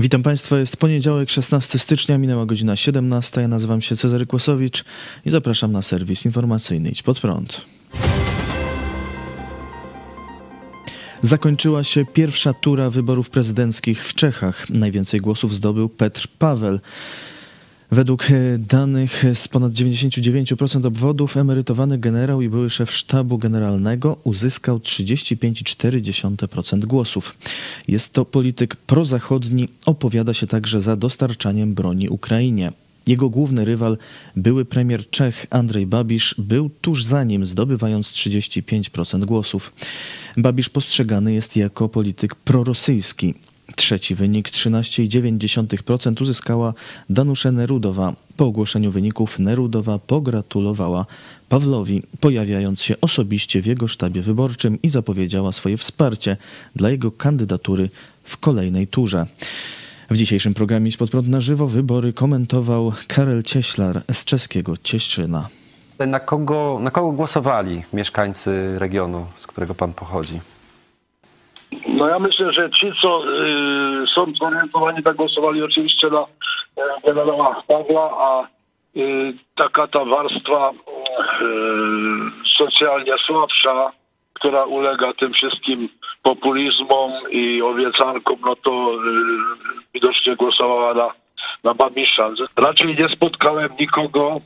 Witam Państwa, jest poniedziałek, 16 stycznia, minęła godzina 17. Ja nazywam się Cezary Kłosowicz i zapraszam na serwis informacyjny Idź Pod Prąd. Zakończyła się pierwsza tura wyborów prezydenckich w Czechach. Najwięcej głosów zdobył Petr Paweł. Według e, danych z ponad 99% obwodów emerytowany generał i były szef sztabu generalnego uzyskał 35,4% głosów. Jest to polityk prozachodni, opowiada się także za dostarczaniem broni Ukrainie. Jego główny rywal, były premier Czech Andrzej Babisz, był tuż za nim, zdobywając 35% głosów. Babisz postrzegany jest jako polityk prorosyjski. Trzeci wynik 13,9% uzyskała Danusze Nerudowa. Po ogłoszeniu wyników Nerudowa pogratulowała Pawlowi, pojawiając się osobiście w jego sztabie wyborczym i zapowiedziała swoje wsparcie dla jego kandydatury w kolejnej turze. W dzisiejszym programie Spod Prąd na żywo wybory komentował Karel Cieślar z czeskiego Cieśczyna. Na kogo, na kogo głosowali mieszkańcy regionu, z którego pan pochodzi? No ja myślę, że ci, co y, są zorientowani, tak głosowali oczywiście na e, generała Pawła, a y, taka ta warstwa y, socjalnie słabsza, która ulega tym wszystkim populizmom i obiecankom, no to y, widocznie głosowała na, na Babisza. Raczej nie spotkałem nikogo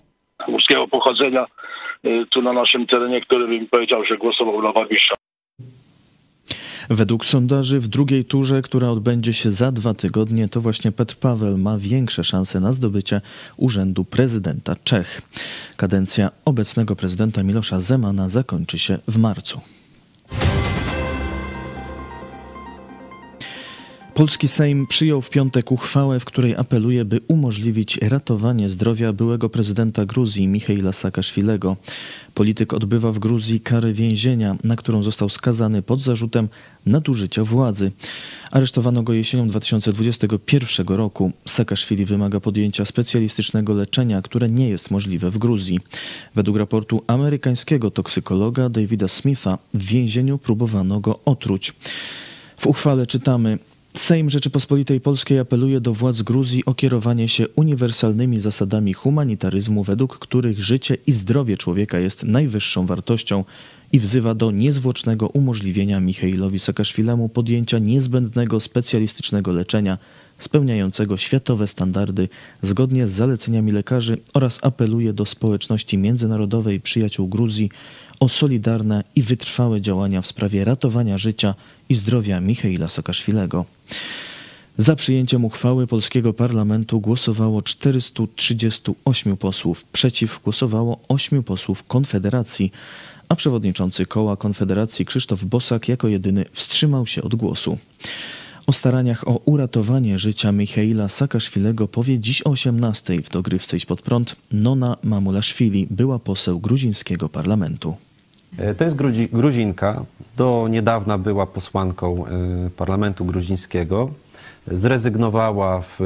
ruskiego pochodzenia y, tu na naszym terenie, który by mi powiedział, że głosował na Babisza. Według sondaży w drugiej turze, która odbędzie się za dwa tygodnie, to właśnie Petr Paweł ma większe szanse na zdobycie urzędu prezydenta Czech. Kadencja obecnego prezydenta Milosza Zemana zakończy się w marcu. Polski Sejm przyjął w piątek uchwałę, w której apeluje, by umożliwić ratowanie zdrowia byłego prezydenta Gruzji Michaila Saakaszwilego. Polityk odbywa w Gruzji karę więzienia, na którą został skazany pod zarzutem nadużycia władzy. Aresztowano go jesienią 2021 roku. Saakaszwili wymaga podjęcia specjalistycznego leczenia, które nie jest możliwe w Gruzji. Według raportu amerykańskiego toksykologa Davida Smitha w więzieniu próbowano go otruć. W uchwale czytamy: Sejm Rzeczypospolitej Polskiej apeluje do władz Gruzji o kierowanie się uniwersalnymi zasadami humanitaryzmu, według których życie i zdrowie człowieka jest najwyższą wartością i wzywa do niezwłocznego umożliwienia Michailowi Saakaszwilemu podjęcia niezbędnego specjalistycznego leczenia spełniającego światowe standardy zgodnie z zaleceniami lekarzy oraz apeluje do społeczności międzynarodowej przyjaciół Gruzji o solidarne i wytrwałe działania w sprawie ratowania życia i zdrowia Michaila Saakaszwilego. Za przyjęciem uchwały polskiego parlamentu głosowało 438 posłów, przeciw głosowało 8 posłów Konfederacji, a przewodniczący koła Konfederacji Krzysztof Bosak jako jedyny wstrzymał się od głosu. O staraniach o uratowanie życia Michaila Saakaszwilego powie dziś o 18 w dogrywce Idź Pod Prąd Nona Mamulaszwili, była poseł gruzińskiego parlamentu. E, to jest Gruzinka. Do niedawna była posłanką e, parlamentu gruzińskiego. Zrezygnowała w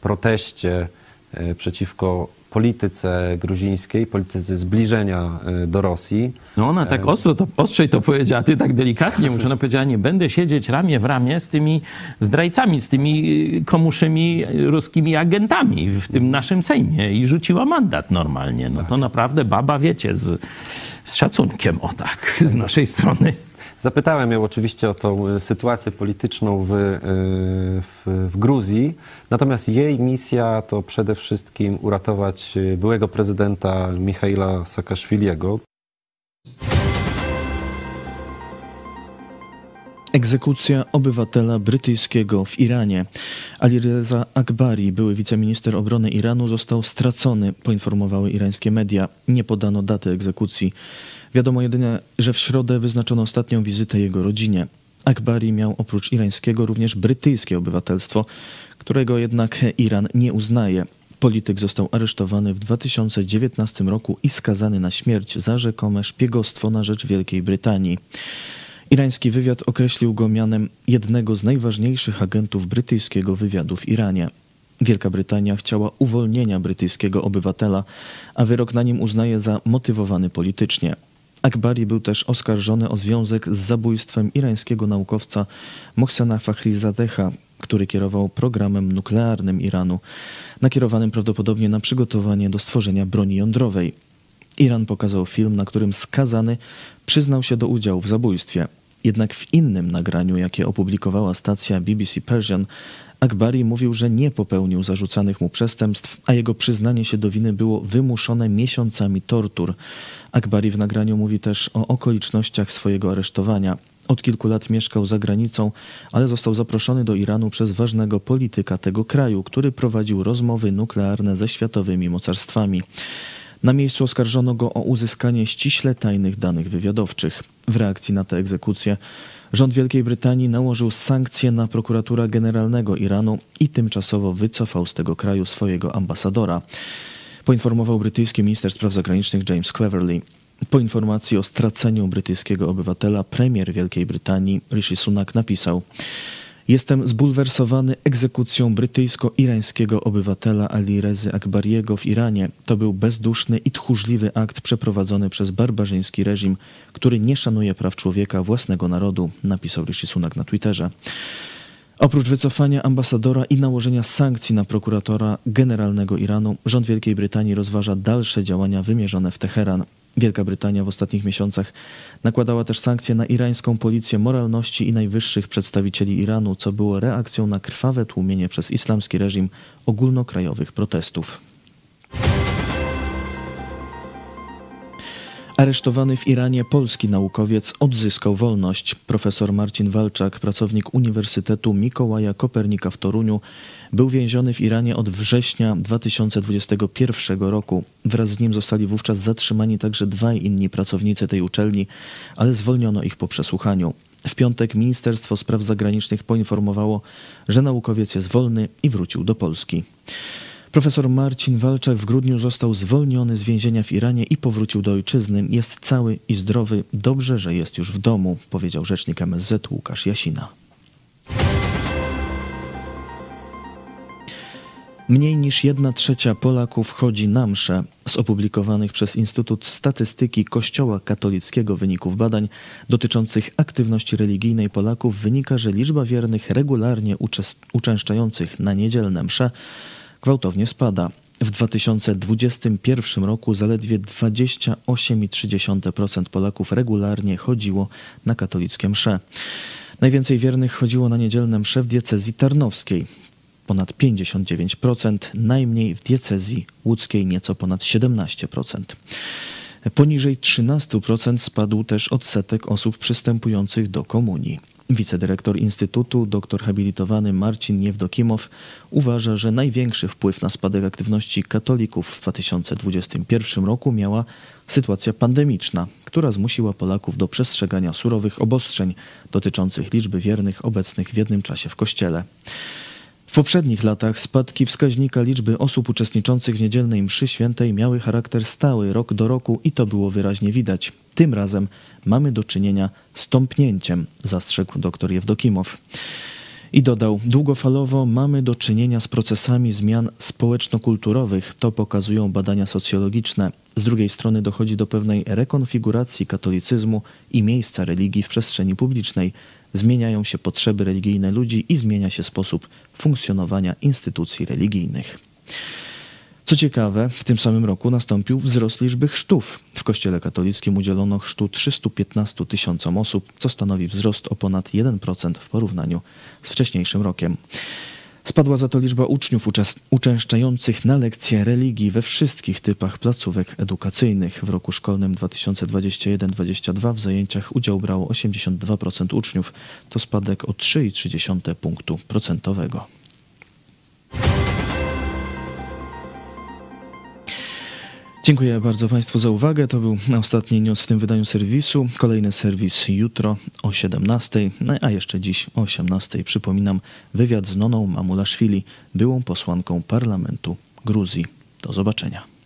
proteście e, przeciwko polityce gruzińskiej, polityce zbliżenia do Rosji. No ona tak ostro to, ostrzej to powiedziała, ty tak delikatnie mówisz. Ona powiedziała, nie będę siedzieć ramię w ramię z tymi zdrajcami, z tymi komuszymi ruskimi agentami w tym naszym Sejmie i rzuciła mandat normalnie. No to naprawdę baba, wiecie, z z szacunkiem, o tak, z naszej strony. Zapytałem ją oczywiście o tą e, sytuację polityczną w, e, w, w, Gruzji, natomiast jej misja to przede wszystkim uratować e, byłego prezydenta Michaila Saakaszwiliego. Egzekucja obywatela brytyjskiego w Iranie. Ali Reza Akbari, były wiceminister obrony Iranu, został stracony, poinformowały irańskie media. Nie podano daty egzekucji. Wiadomo jedynie, że w środę wyznaczono ostatnią wizytę jego rodzinie. Akbari miał oprócz irańskiego również brytyjskie obywatelstwo, którego jednak Iran nie uznaje. Polityk został aresztowany w 2019 roku i skazany na śmierć za rzekome szpiegostwo na rzecz Wielkiej Brytanii. Irański wywiad określił go mianem jednego z najważniejszych agentów brytyjskiego wywiadu w Iranie. Wielka Brytania chciała uwolnienia brytyjskiego obywatela, a wyrok na nim uznaje za motywowany politycznie. Akbari był też oskarżony o związek z zabójstwem irańskiego naukowca Mohsena Fakhrizadeha. który kierował programem nuklearnym Iranu, nakierowanym prawdopodobnie na przygotowanie do stworzenia broni jądrowej. Iran pokazał film, na którym skazany przyznał się do udziału w zabójstwie. Jednak w innym nagraniu, jakie opublikowała stacja BBC Persian, Akbari mówił, że nie popełnił zarzucanych mu przestępstw, a jego przyznanie się do winy było wymuszone miesiącami tortur. Akbari w nagraniu mówi też o okolicznościach swojego aresztowania. Od kilku lat mieszkał za granicą, ale został zaproszony do Iranu przez ważnego polityka tego kraju, który prowadził rozmowy nuklearne ze światowymi mocarstwami. Na miejscu oskarżono go o uzyskanie ściśle tajnych danych wywiadowczych. W reakcji na tę egzekucję rząd Wielkiej Brytanii nałożył sankcje na prokuratura generalnego Iranu i tymczasowo wycofał z tego kraju swojego ambasadora. Poinformował brytyjski minister spraw zagranicznych James Cleverly. Po informacji o straceniu brytyjskiego obywatela, premier Wielkiej Brytanii Rishi Sunak napisał: Jestem zbulwersowany egzekucją brytyjsko-irańskiego obywatela Ali Rezy Akbariego w Iranie. To był bezduszny i tchórzliwy akt przeprowadzony przez barbarzyński reżim, który nie szanuje praw człowieka własnego narodu, napisał Rishi Sunak na Twitterze. Oprócz wycofania ambasadora i nałożenia sankcji na prokuratora generalnego Iranu, rząd Wielkiej Brytanii rozważa dalsze działania wymierzone w Teheran. Wielka Brytania w ostatnich miesiącach nakładała też sankcje na irańską policję moralności i najwyższych przedstawicieli Iranu, co było reakcją na krwawe tłumienie przez islamski reżim ogólnokrajowych protestów. Aresztowany w Iranie polski naukowiec odzyskał wolność. Profesor Marcin Walczak, pracownik Uniwersytetu Mikołaja Kopernika w Toruniu, był więziony w Iranie od września 2021 roku. Wraz z nim zostali wówczas zatrzymani także dwaj inni pracownicy tej uczelni, ale zwolniono ich po przesłuchaniu. W piątek Ministerstwo Spraw Zagranicznych poinformowało, że naukowiec jest wolny i wrócił do Polski. Profesor Marcin Walczak w grudniu został zwolniony z więzienia w Iranie i powrócił do ojczyzny. Jest cały i zdrowy. Dobrze, że jest już w domu, powiedział rzecznik MSZ Łukasz Jasina. Mniej niż jedna trzecia Polaków chodzi na msze. Z opublikowanych przez Instytut Statystyki Kościoła Katolickiego wyników badań dotyczących aktywności religijnej Polaków wynika, że liczba wiernych regularnie uczęszczających na niedzielne msze gwałtownie spada. W 2021 roku zaledwie 28,3% Polaków regularnie chodziło na katolickie msze. Najwięcej wiernych chodziło na niedzielne msze w diecezji tarnowskiej, ponad 59%, najmniej w diecezji łódzkiej nieco ponad 17%. Poniżej 13% spadł też odsetek osób przystępujących do komunii. Wicedyrektor Instytutu, doktor habilitowany Marcin Niewdokimow uważa, że największy wpływ na spadek aktywności katolików w 2021 roku miała sytuacja pandemiczna, która zmusiła Polaków do przestrzegania surowych obostrzeń dotyczących liczby wiernych obecnych w jednym czasie w kościele. W poprzednich latach spadki wskaźnika liczby osób uczestniczących w niedzielnej mszy świętej miały charakter stały rok do roku i to było wyraźnie widać. Tym razem mamy do czynienia z tąpnięciem, zastrzegł dr Jewdokimow. I dodał, długofalowo mamy do czynienia z procesami zmian społeczno-kulturowych, to pokazują badania socjologiczne. Z drugiej strony dochodzi do pewnej rekonfiguracji katolicyzmu i miejsca religii w przestrzeni publicznej. Zmieniają się potrzeby religijne ludzi i zmienia się sposób funkcjonowania instytucji religijnych. Co ciekawe, w tym samym roku nastąpił wzrost liczby chrztów. W Kościele katolickim udzielono chrztu 315 tysiącom osób, co stanowi wzrost o ponad 1% w porównaniu z wcześniejszym rokiem. Spadła za to liczba uczniów uczęszczających na lekcje religii we wszystkich typach placówek edukacyjnych. W roku szkolnym 2021-2022 w zajęciach udział brało 82% uczniów. To spadek o 3,3 punktu procentowego. Dziękuję bardzo Państwu za uwagę. To był ostatni news w tym wydaniu serwisu. Kolejny serwis jutro o 17, no, a jeszcze dziś o 18. Przypominam wywiad z Noną Mamulaszwili, byłą posłanką parlamentu Gruzji. Do zobaczenia.